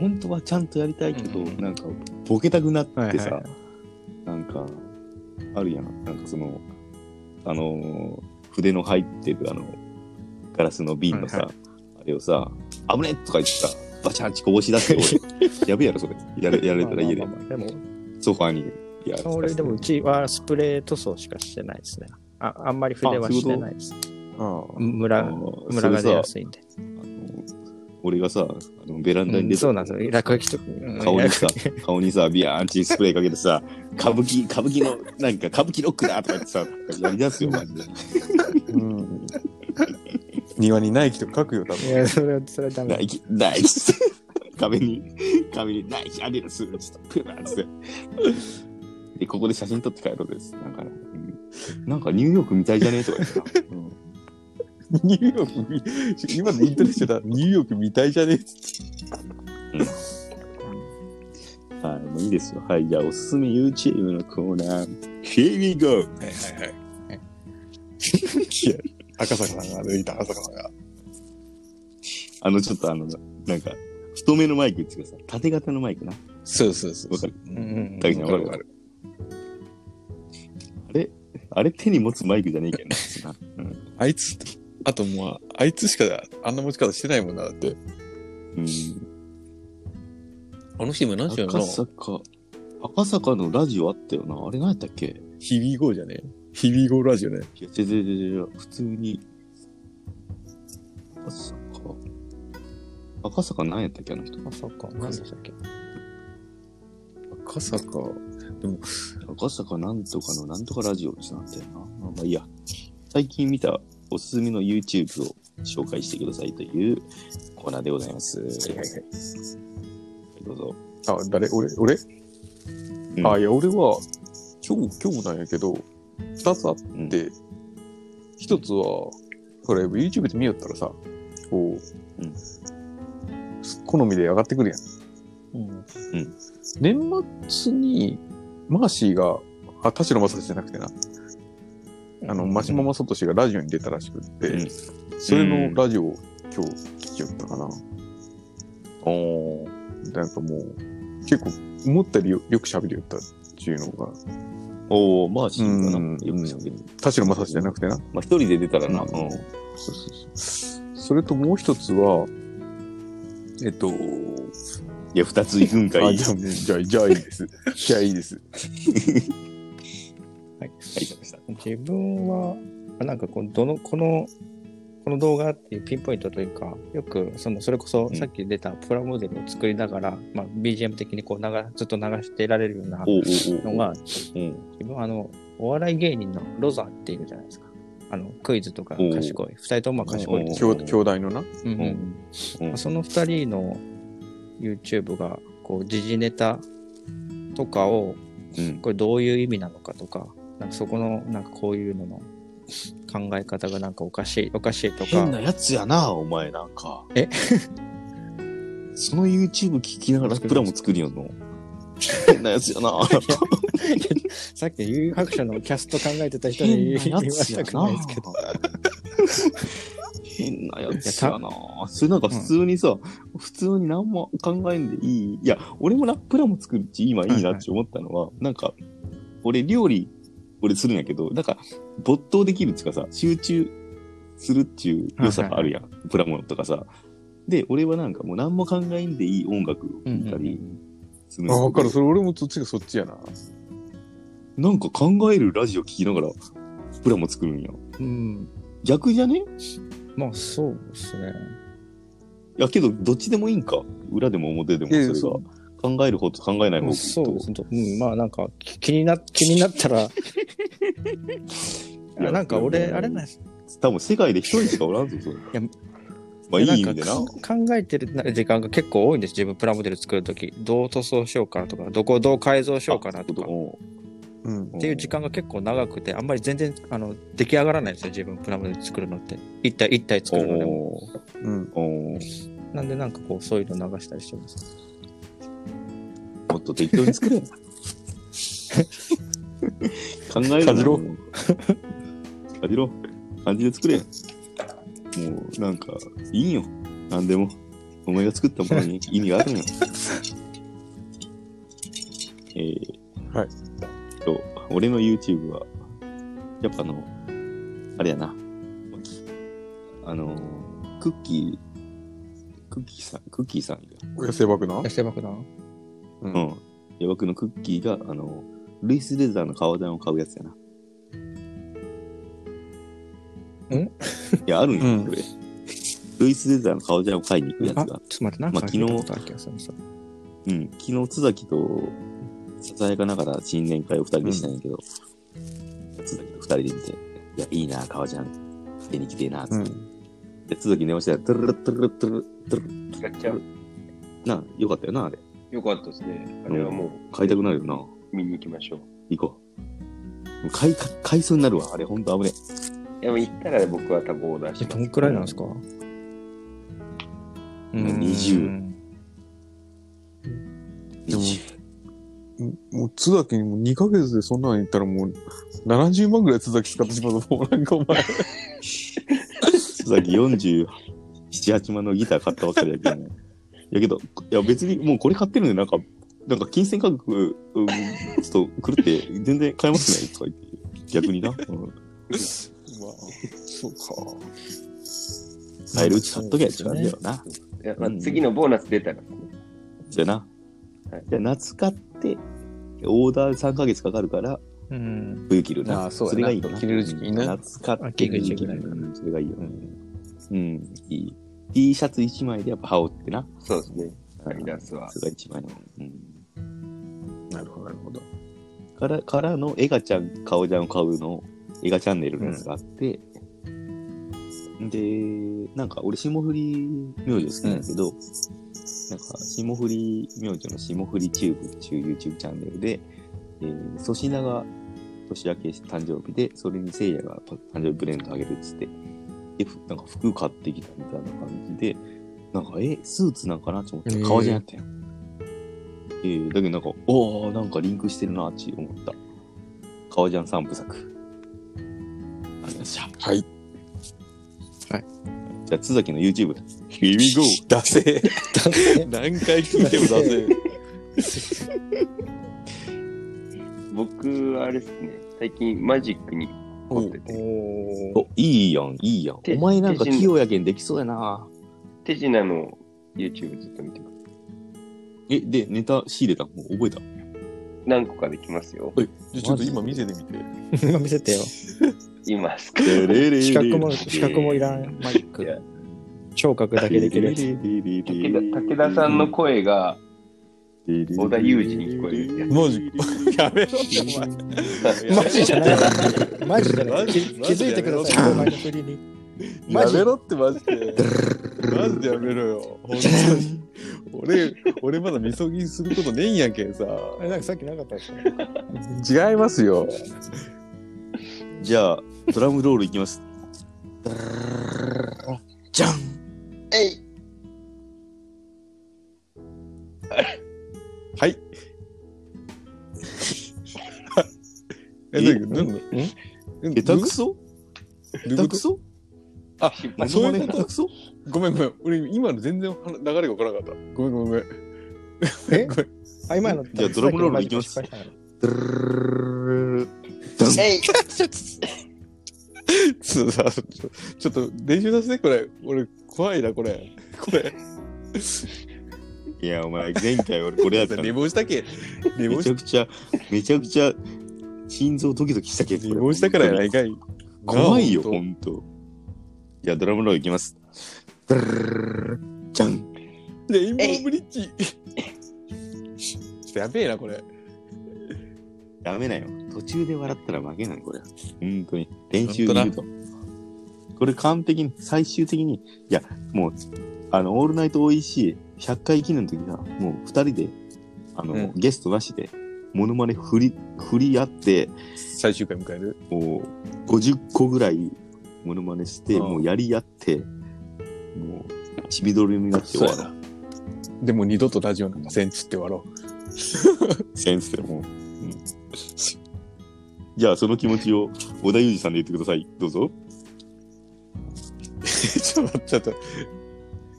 [SPEAKER 1] 本当はちゃんとやりたいけど、
[SPEAKER 2] うん
[SPEAKER 1] なんか、ボケたくなってさ、
[SPEAKER 2] はいはい
[SPEAKER 1] なんか、あるやん。なんかその、あのー筆の入ってるあの、ガラスの瓶のさ、
[SPEAKER 2] はいは
[SPEAKER 1] あれをさ、危ねえとか言ってさ、バチャンチこぼし出して、俺、やべえやろ、それ。やれやれたら家で
[SPEAKER 2] まあ、まあまあでも、
[SPEAKER 1] ソファーに、いや、
[SPEAKER 2] 俺、でも、うちはスプレー塗装しかしてないですね。あ、あんまり筆はしてないです。
[SPEAKER 3] ああ。
[SPEAKER 2] ムラ、
[SPEAKER 1] あの
[SPEAKER 2] ムラが出やすいんで。
[SPEAKER 1] 俺がさ、あのベランダに
[SPEAKER 2] うん
[SPEAKER 1] 出て、
[SPEAKER 2] そうなんですよ。落書きとか。うん
[SPEAKER 1] 顔にさ、顔にさ、ビヤーンチスプレーかけてさ、歌舞伎、歌舞伎の、なんか歌舞伎ロックだとか言ってさ、やり出すよ、マジで。
[SPEAKER 3] うん。庭にナイキとか書くよ、多分。
[SPEAKER 2] いや、それは、それはダメ
[SPEAKER 1] ナイキ、ナイキ壁に、壁に、ナイキ、アディダス、ちょっと、プーつって。で、ここで写真撮って帰ろうです。なんか、うんなんかニューヨークみたいじゃねえとか言ってさ。うん
[SPEAKER 3] ニューヨークみ、今でイントネしてたニューヨークみたいじゃねえっつって
[SPEAKER 1] はい、もういいですよ。はい、じゃあ、おすすめ YouTube のコーナー。Here we go!
[SPEAKER 3] はいはいはい。いや、赤坂さんが歩いた赤坂さんが。
[SPEAKER 1] あの、ちょっとあの、なんか、太めのマイクっていうかさ、縦型のマイクな。
[SPEAKER 3] そうそうそう。
[SPEAKER 1] わかる
[SPEAKER 3] う。
[SPEAKER 2] うん
[SPEAKER 1] 大丈夫
[SPEAKER 3] わかるわかる。
[SPEAKER 1] あれあれ手に持つマイクじゃねえけどな。
[SPEAKER 3] あいつ、あとまあ、あいつしかあんな持ち方してないもんな、だって。
[SPEAKER 1] うん。
[SPEAKER 3] あの人今何してんの？
[SPEAKER 1] 赤坂、赤坂のラジオあったよな。あれ何やったっけ？
[SPEAKER 3] ヒビーゴーじゃね？ヒビーゴーラジオね。
[SPEAKER 1] いや、違う違う違う。普通に。赤坂。赤坂何やったっけ？あの人。
[SPEAKER 2] あ、そうか。何でしたっけ？
[SPEAKER 3] 赤坂。
[SPEAKER 1] 赤坂なんとかのなんとかラジオってなったよな。まあまあいいや。最近見たおすすめの YouTube を紹介してくださいというコーナーでございます。はい
[SPEAKER 3] はいはい。
[SPEAKER 1] どうぞ。
[SPEAKER 3] あ、誰？俺？俺、
[SPEAKER 1] うん
[SPEAKER 3] あ、いや、俺は、今日、今日なんやけど、二つあっ
[SPEAKER 1] うん
[SPEAKER 3] て、一つは、これ YouTube で見よったらさ、こう、
[SPEAKER 1] うん
[SPEAKER 3] 好みで上がってくるやん。
[SPEAKER 2] うん。
[SPEAKER 3] 年末に、マーシーが、あ、田代正史じゃなくてな、あの、マシママサトシがラジオに出たらしくって、
[SPEAKER 1] うん
[SPEAKER 3] それのラジオを今日聞きよったかな。
[SPEAKER 1] おー。
[SPEAKER 3] なんかもう、結構、思ったよりよよく喋りよったっていうのが、
[SPEAKER 1] おー、まあ、しいかな。
[SPEAKER 3] うん
[SPEAKER 1] よくしゃべる。
[SPEAKER 3] 田代正史じゃなくてな。
[SPEAKER 1] まあ、一人で出たらな。
[SPEAKER 3] うん
[SPEAKER 1] うん。
[SPEAKER 3] そうそうそう。それともう一つは、えっと、
[SPEAKER 1] いや、二つ行くんかい。
[SPEAKER 3] あじゃあ、じゃあ、じゃあいいです。じゃあいいです。
[SPEAKER 2] はい。
[SPEAKER 1] はい。
[SPEAKER 2] 自分は、あなんかこの、どの、この、この動画っていうピンポイントというか、よく、その、それこそ
[SPEAKER 1] うん
[SPEAKER 2] さっき出たプラモデルを作りながら、まあ、BGM 的にこう流、ずっと流していられるようなのが、
[SPEAKER 1] うん。
[SPEAKER 2] 自分はあの、お笑い芸人のロザっているじゃないですか。あの、クイズとか賢い。二人ともまあ賢い
[SPEAKER 3] 兄兄弟のな。
[SPEAKER 2] うんうん
[SPEAKER 1] うん
[SPEAKER 2] まあその二人の YouTube が、こう、時事ネタとかを、
[SPEAKER 1] うん。
[SPEAKER 2] これどういう意味なのかとか、なんかそこの、なんかこういうのの考え方がなんかおかしい、おかしいとか
[SPEAKER 1] 変、なやつやな、お前なんか。
[SPEAKER 2] え？
[SPEAKER 1] その YouTube 聞きながらプラも作るよの？変なやつやな。
[SPEAKER 2] さっき有白書のキャスト考えてた人に言わしたくないですけど。
[SPEAKER 1] 変なやつやな。それなんか普通にさ、普通に何も考えんでいい。いや、俺もラップラも作るし、今いいなって思ったのは、なんか、俺料理、俺するんやけど、なんか、没頭できるっていうかさ、集中するっていう良さがあるやん。プラモとかさ。で、俺はなんかもう何も考えんでいい音楽を聴いたりするん
[SPEAKER 3] あ、
[SPEAKER 1] です
[SPEAKER 3] わかる。それ俺もそっちがそっちやな。
[SPEAKER 1] なんか考えるラジオ聴きながら、プラモ作るんや。
[SPEAKER 2] うん。
[SPEAKER 1] 逆じゃね？
[SPEAKER 2] まあ、そうですね。
[SPEAKER 1] いやけど、どっちでもいいんか。裏でも表でも、
[SPEAKER 3] いやいや
[SPEAKER 1] それが。考える方と考えない方と？
[SPEAKER 2] そうですね。うん、まあなんか、き気にな、気になったら、
[SPEAKER 1] や
[SPEAKER 2] なんか俺、あれなんです。
[SPEAKER 1] 多分世界で一人しかおらんぞ、それ。
[SPEAKER 2] や
[SPEAKER 1] まあいい意味でな。
[SPEAKER 2] んかか考えてる時間が結構多いんです。自分プラモデル作るとき。どう塗装しようかなとか、どこをどう改造しようかなとか。
[SPEAKER 3] うん。
[SPEAKER 2] っていう時間が結構長くて、あんまり全然あの出来上がらないんですよ、自分プラモデル作るのって。一体一体作るのでも。
[SPEAKER 3] うん。
[SPEAKER 2] なんでなんかこう、そういうの流したりしてます。
[SPEAKER 1] もっと適当に作れ。考えるな
[SPEAKER 3] 感じろ。
[SPEAKER 1] 感じろ。感じで作れ。もう、なんか、いいんよ。なんでも。お前が作ったものに意味があるんよ。えー、
[SPEAKER 3] はい。
[SPEAKER 1] と、俺の YouTube は、やっぱあの、あれやな。あの、クッキー、クッキーさん、クッキーさんが、
[SPEAKER 3] 野生爆弾？
[SPEAKER 2] 野生爆弾？
[SPEAKER 3] う。
[SPEAKER 1] うんん。ヤバクのクッキーが、あの、ルイス・レザーの革ジャンを買うやつやな。
[SPEAKER 2] ん
[SPEAKER 1] いや、あるん
[SPEAKER 3] うん
[SPEAKER 1] よ、これ。ルイス・レザーの革ジャンを買いに行くやつ
[SPEAKER 2] あ、ちょ
[SPEAKER 1] が
[SPEAKER 2] っ。と待って、なんか
[SPEAKER 1] まあ昨日
[SPEAKER 2] 聞いたことある気がするんですよ
[SPEAKER 1] うん。昨日、津崎と、ささやかながら新年会を二人でしたんやけど、津崎と二人で見て、いや、いいな、革ジャン。手に来てえな、つって。
[SPEAKER 3] うん。
[SPEAKER 1] で、津崎に電話したら、トゥルルトゥルルトゥルルトゥルル
[SPEAKER 4] 使っちゃう。
[SPEAKER 1] なあ、よかったよな、あれ。
[SPEAKER 4] よかったですね。あれはもう
[SPEAKER 1] 買いたくなるよな。
[SPEAKER 4] 見に行きましょう。
[SPEAKER 1] 行こう。もう買い、買いそうになるわ。あれ、ほんと危ねえ。
[SPEAKER 4] いや、もう行ったら僕は多分オーダーし
[SPEAKER 2] え、
[SPEAKER 4] ます。
[SPEAKER 2] どんくらいなんですか？
[SPEAKER 1] ん20
[SPEAKER 3] でももう、津崎にも2ヶ月でそんなの言ったらもう、70万ぐらい津崎使ってしまうと、もうなんかお前。
[SPEAKER 1] 須崎47、8万のギター買ったばっかりやけどね。やけど、いや別にもうこれ買ってるんで、なんか、なんか金銭価格、うん、ちょっと狂って全然買えますね、とか言って。逆にな。うん、
[SPEAKER 3] まあ、そうか。
[SPEAKER 1] 買えるうち買っとけって感じだよな。
[SPEAKER 4] いやまあ
[SPEAKER 1] うん
[SPEAKER 4] 次のボーナス出たら。
[SPEAKER 1] じゃな。
[SPEAKER 4] はい
[SPEAKER 1] じゃあ夏買って、オーダー3ヶ月かかるから、
[SPEAKER 2] うん。
[SPEAKER 1] 冬着るな。
[SPEAKER 3] ああそうやな
[SPEAKER 1] れがいいよな。
[SPEAKER 3] 着れる時期いいな
[SPEAKER 1] 夏買って、冬着
[SPEAKER 2] ぐらいか
[SPEAKER 1] る。うんそれがいいよ。うん、いい。T シャツ1枚でやっぱ羽織ってな。
[SPEAKER 4] そうですね。アディダスは
[SPEAKER 1] それが一枚の。うん。
[SPEAKER 3] なるほど、なるほど。
[SPEAKER 1] から、からのエガちゃん、顔ちゃんを買うの、エガチャンネルのやつがあって、で、なんか俺霜降り明星好きなんだけど、なんか霜降り明星の霜降りチューブっていう YouTube チャンネルで、えー、粗品が年明け誕生日で、それに聖夜が誕生日プレゼントあげるっつって、で、ふなんか服買ってきたみたいな感じで、なんか、え、スーツなんかなって思ったら革ジャンやったよ。えー、だけどなんか、おー、なんかリンクしてるなって思った。革ジャン三部作。ありがとうございました。
[SPEAKER 3] はい。
[SPEAKER 1] じゃあ、津崎の YouTube だ。Here we go!
[SPEAKER 3] 出せ。何回聞いても出せ。
[SPEAKER 4] 僕はあれですね、最近マジックに凝ってて、
[SPEAKER 2] お
[SPEAKER 1] お、いいやん、いいやん。
[SPEAKER 4] 手
[SPEAKER 1] お前なんか器用やけんできそうやな。
[SPEAKER 4] 手品の YouTube ずっと見てます。
[SPEAKER 1] え、で、ネタ仕入れたもう覚えた？
[SPEAKER 4] 何個かできますよ。
[SPEAKER 3] じゃあちょっと今見せてみて。
[SPEAKER 2] 今見せてよ。
[SPEAKER 4] いますか
[SPEAKER 1] でれれ
[SPEAKER 2] 資格も、資格もいらん。マジック
[SPEAKER 4] いや。
[SPEAKER 2] 聴覚だけできるやつ。
[SPEAKER 4] 武田武田さんの声が、小田裕二に聞こえる。
[SPEAKER 3] マジ やめろって、お前。
[SPEAKER 2] マジじゃない。マジじゃない。
[SPEAKER 3] マジ
[SPEAKER 2] 気気づいてください、お前の振りに。マジ
[SPEAKER 3] やめろってマジで。マジでやめろよ。本当に。俺、俺まだみそぎすることねえんやけんさ。
[SPEAKER 2] あれなんかさっきなかったですか？
[SPEAKER 3] 違いますよ。
[SPEAKER 1] じゃあ、ドラムロールいきます。じゃん
[SPEAKER 4] えい。
[SPEAKER 3] え、
[SPEAKER 1] え
[SPEAKER 3] 何何え
[SPEAKER 1] 下手くそ？
[SPEAKER 3] どういうこと
[SPEAKER 1] 下手くそ？
[SPEAKER 3] あ、
[SPEAKER 1] モ
[SPEAKER 3] そういうこと？ごめんごめん。俺、今の全然流れが分からなかった。ごめんごめんごめん。
[SPEAKER 5] え？
[SPEAKER 3] ごめん
[SPEAKER 5] あ、今の。
[SPEAKER 1] じゃあドラムロールいきますドゥルル
[SPEAKER 3] ちょっと練習させて、これ。俺、怖いな、これ。これ。
[SPEAKER 1] いや、お前、前回俺これやった
[SPEAKER 3] 寝
[SPEAKER 1] の。
[SPEAKER 3] 坊したけ。寝
[SPEAKER 1] め
[SPEAKER 3] 坊し
[SPEAKER 1] ちゃくちゃ、めちゃくちゃ、心臓ドキドキしたけど。
[SPEAKER 3] 寝坊したからやないかい。
[SPEAKER 1] 怖いよ、ほんと。じゃあ、ドラムロールいきます。ドゥルルルルルじゃん。
[SPEAKER 3] レインボーブリッジ。ちょっとやべえな、これ。
[SPEAKER 1] ダメだよ。途中で笑ったら負けない、これ。本当に。練習いると。これ完璧に、最終的に、いや、もう、あの、オールナイト OEC、100回記念の時は、もう二人で、あの、
[SPEAKER 3] うん
[SPEAKER 1] ゲストなしで、モノマネ振り、振り合って、
[SPEAKER 3] 最終回迎える？
[SPEAKER 1] もう、50個ぐらい、モノマネして、
[SPEAKER 3] うん
[SPEAKER 1] もうやり合って、もう、ちびどりになって終わろう。
[SPEAKER 3] でも二度とラジオなんかせんっつって終わろ
[SPEAKER 1] センスでもう。うんじゃあ、その気持ちを、小田裕二さんで言ってください。どうぞ。
[SPEAKER 3] う。ちょっと、ちょっと。い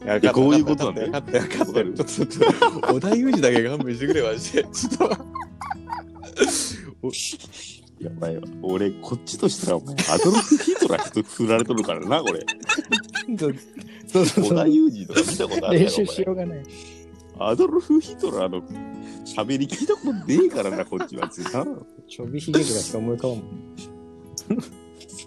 [SPEAKER 3] や
[SPEAKER 1] いやこういうことなんだよ
[SPEAKER 3] 分かった、分かった。
[SPEAKER 1] わかる
[SPEAKER 3] ちょっと、ちょっと、小田裕二だけ勘弁してくれ、マジで。ちょっと。
[SPEAKER 1] いや、お前、俺、こっちとしたら、お前、アドルフ・ヒトラー人振られとるからな、これ。
[SPEAKER 5] そうそうそう
[SPEAKER 1] 小田裕二とか見たことあるやろ
[SPEAKER 5] 練習しようがない。
[SPEAKER 1] お前アドルフ・ヒトラーの喋り聞いたことねえからな、こっちは。
[SPEAKER 5] ちょびひげぐらいしか思い浮かばんもん。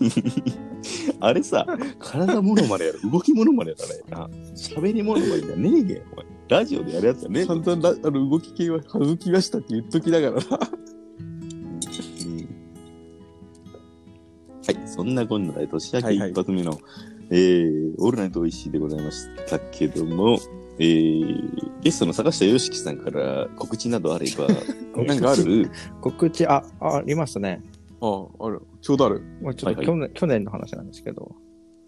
[SPEAKER 1] あれさ、体モノマネやろ、動きモノマネやからな。喋りモノマネじゃねえげん、お前。ラジオでやるやつやねえ
[SPEAKER 3] 散々ラあの動き系は省きましたって言っときながらな。
[SPEAKER 1] はい、そんなこんなで年明け
[SPEAKER 3] はいはい
[SPEAKER 1] 一発目の、えー、オールナイトおいしいでございましたけども、えー、ゲストの坂下よしきさんから告知などあれば、
[SPEAKER 3] なんかある？
[SPEAKER 5] 告知、あ、あありますね。
[SPEAKER 3] ああ、ある。ちょうどある。
[SPEAKER 5] もうちょっと
[SPEAKER 1] はい
[SPEAKER 5] 去年、去年の話なんですけど、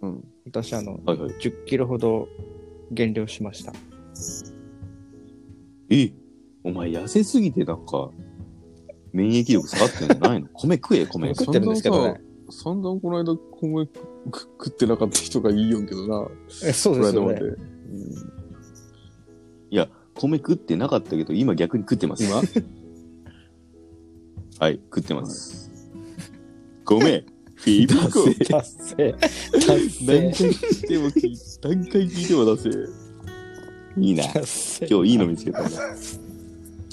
[SPEAKER 3] うん。
[SPEAKER 5] 私、あの、
[SPEAKER 1] はいはい。
[SPEAKER 5] 10キロほど減量しました。
[SPEAKER 1] え、お前痩せすぎてなんか、免疫力下がってんじゃないの？米食え、米。
[SPEAKER 5] 食ってるんですけどね。
[SPEAKER 3] 散々この間米く食ってなかった人がいいよんけどな。
[SPEAKER 5] えそうですよね
[SPEAKER 3] この間まで。。
[SPEAKER 1] いや、米食ってなかったけど、今逆に食ってます。
[SPEAKER 3] 今？
[SPEAKER 1] はい、食ってます。米、フィ ービーコ。
[SPEAKER 5] 達成。達
[SPEAKER 3] 何回
[SPEAKER 5] 成。
[SPEAKER 3] 聞いても聞い、何回聞いても出せ。
[SPEAKER 1] いいな。今日いいの見つけたわ。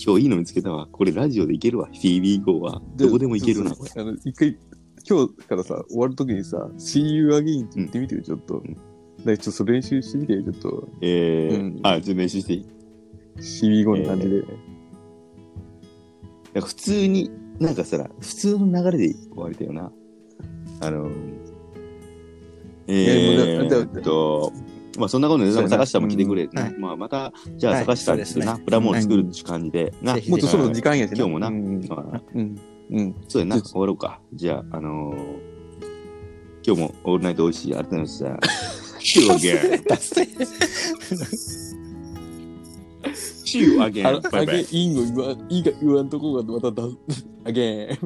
[SPEAKER 1] 今日いいの見つけたわ。これラジオでいけるわ。フィービー GO は。どこでもいけるな、これ。
[SPEAKER 3] あの、一回、今日からさ、終わるときにさ、See you again って言ってみてよ、ちょっと。ちょっと練習してみてよ、ちょっと。
[SPEAKER 1] えー
[SPEAKER 3] うん
[SPEAKER 1] あ、ちょっと練習していい
[SPEAKER 3] ？CB5 の感じで。
[SPEAKER 1] え普通に、なんかさ、普通の流れで終わりだよな。あのえーっと、まあそんなことで、坂下も来てくれ。
[SPEAKER 5] うんはい
[SPEAKER 1] まあまた、じゃあ
[SPEAKER 5] はい
[SPEAKER 1] 坂下
[SPEAKER 5] です
[SPEAKER 1] な、
[SPEAKER 5] ね
[SPEAKER 1] プラモを作るって感じで、な、
[SPEAKER 3] もっとそろそろ時間やしな。
[SPEAKER 1] 今日もな
[SPEAKER 3] うん。
[SPEAKER 1] まあ
[SPEAKER 3] うん。うん。
[SPEAKER 1] そうやな、終わろうか。じゃあ、あのー、今日もオールナイトおいしい、改めまして、See you again.
[SPEAKER 5] 達成。
[SPEAKER 1] See you again.
[SPEAKER 3] あの、
[SPEAKER 1] Bye
[SPEAKER 3] あげ
[SPEAKER 1] bye.、
[SPEAKER 3] いいの言わん、いいが言わんとこがまた出す。あげん。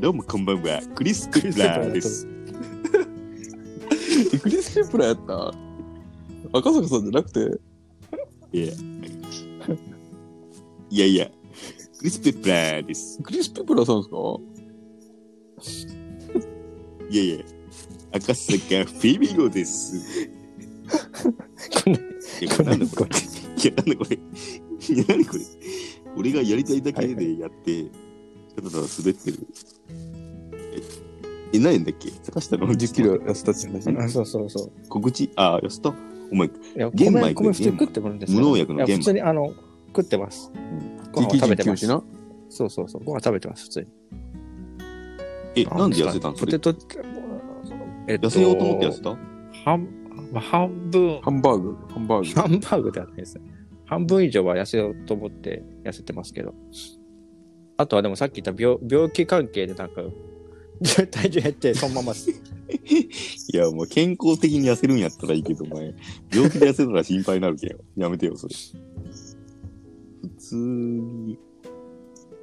[SPEAKER 1] どうもこんばんは。クリス・クラーです。
[SPEAKER 3] え クリス・ペプラーやった？赤坂さんじゃなくて、
[SPEAKER 1] いや。いやいや。クリス・ペプラーです。
[SPEAKER 3] クリス・ペプラーさんですか？
[SPEAKER 1] いやいや。赤坂フィビゴです。
[SPEAKER 5] こんない
[SPEAKER 1] や、これなんだこれ。いや、なんだこれ。いや、何これ。俺がやりたいだけでやって、ただただ滑ってる。え、え、何んだっけ？坂下の
[SPEAKER 3] 10キロ痩せたって話。
[SPEAKER 5] あそうそうそう。
[SPEAKER 1] 告知あ、安田お前、
[SPEAKER 5] いや、
[SPEAKER 1] 玄米
[SPEAKER 5] 食ってもらうんですけど
[SPEAKER 1] 無農薬の玄米
[SPEAKER 5] 普通に、あの、食ってます。ご飯食べてます。そうそうそう。ご飯食べてます、普通に。
[SPEAKER 1] え、なんで痩せたんそれ。
[SPEAKER 5] ポテト、えっと、
[SPEAKER 1] 痩せようと思って痩せた？
[SPEAKER 5] 半、まあ、半分、
[SPEAKER 3] ハンバーグ、ハンバーグ。
[SPEAKER 5] ハンバーグではないですね。半分以上は痩せようと思って痩せてますけど。あとはでもさっき言った病病気関係でなんか、体重減ってそのままです。
[SPEAKER 1] いや、もう健康的に痩せるんやったらいいけど、お前、病気で痩せたら心配になるけんよ。やめてよ、それ。普通に。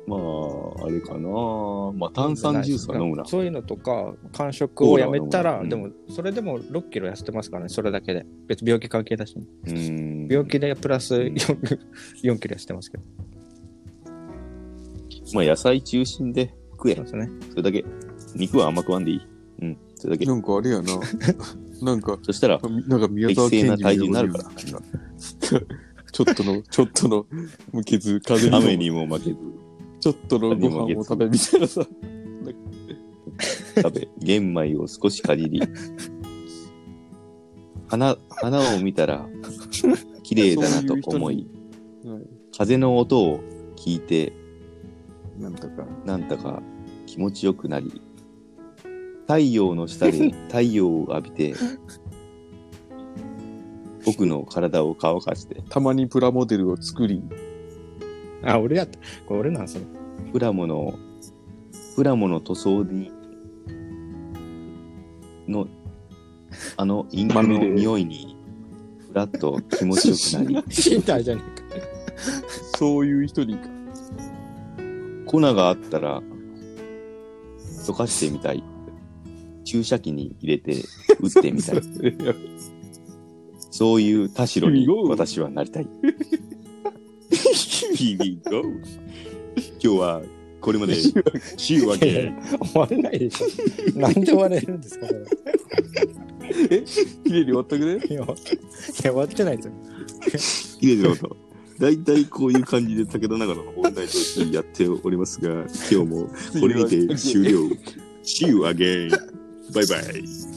[SPEAKER 1] まあ、あれかな。まあ、炭酸ジュースは飲むな。
[SPEAKER 2] そういうのとか、間食をやめたら、でも、それでも6キロ痩せてますからね、それだけで。別に病気関係だし、
[SPEAKER 1] うん。
[SPEAKER 2] 病気でプラス 4, 4キロ痩せてますけど。
[SPEAKER 1] まあ、野菜中心で食え
[SPEAKER 2] そう。ですね。
[SPEAKER 1] それだけ。肉はあんま食わんでいい。うん。それだけ。
[SPEAKER 3] なんかあれやな。なんか、
[SPEAKER 1] そしたら、
[SPEAKER 3] なんか宮沢賢治
[SPEAKER 1] 適正な体重になるから
[SPEAKER 3] ちょっとの、ちょっとの、無傷、風にも。
[SPEAKER 1] 雨にも負けず、
[SPEAKER 3] ちょっとのご飯を食べみたいなさ。
[SPEAKER 1] 食べ、玄米を少しかじり、花、花を見たら、綺麗だなと思い、
[SPEAKER 3] はい。
[SPEAKER 1] 風の音を聞いて、
[SPEAKER 3] なんとか。
[SPEAKER 1] なんだか気持ちよくなり、太陽の下で太陽を浴びて、僕の体を乾かして、
[SPEAKER 3] たまにプラモデルを作り、
[SPEAKER 2] あ、俺やった。これ俺なんすね。
[SPEAKER 1] プラモの、プラモの塗装に、の、あのインクの匂いに、ふらっと気持ちよくなり、
[SPEAKER 2] 身体じゃねえか。
[SPEAKER 3] そういう人に、
[SPEAKER 1] 粉があったら、溶かしてみたい。注射器に入れて打ってみたい。そういう田代に.私はなりたい。Here we go. 今日はこれまで、週明け、
[SPEAKER 2] 終われないでしょ。なんで終われるんですか、これ。
[SPEAKER 3] 綺麗に終わったくね？
[SPEAKER 2] いや、終わってないですよ。
[SPEAKER 1] 綺麗なこと。大体こういう感じで武田長野の問題としてやっておりますが、今日もこれにて終了。See you again. バイバイ。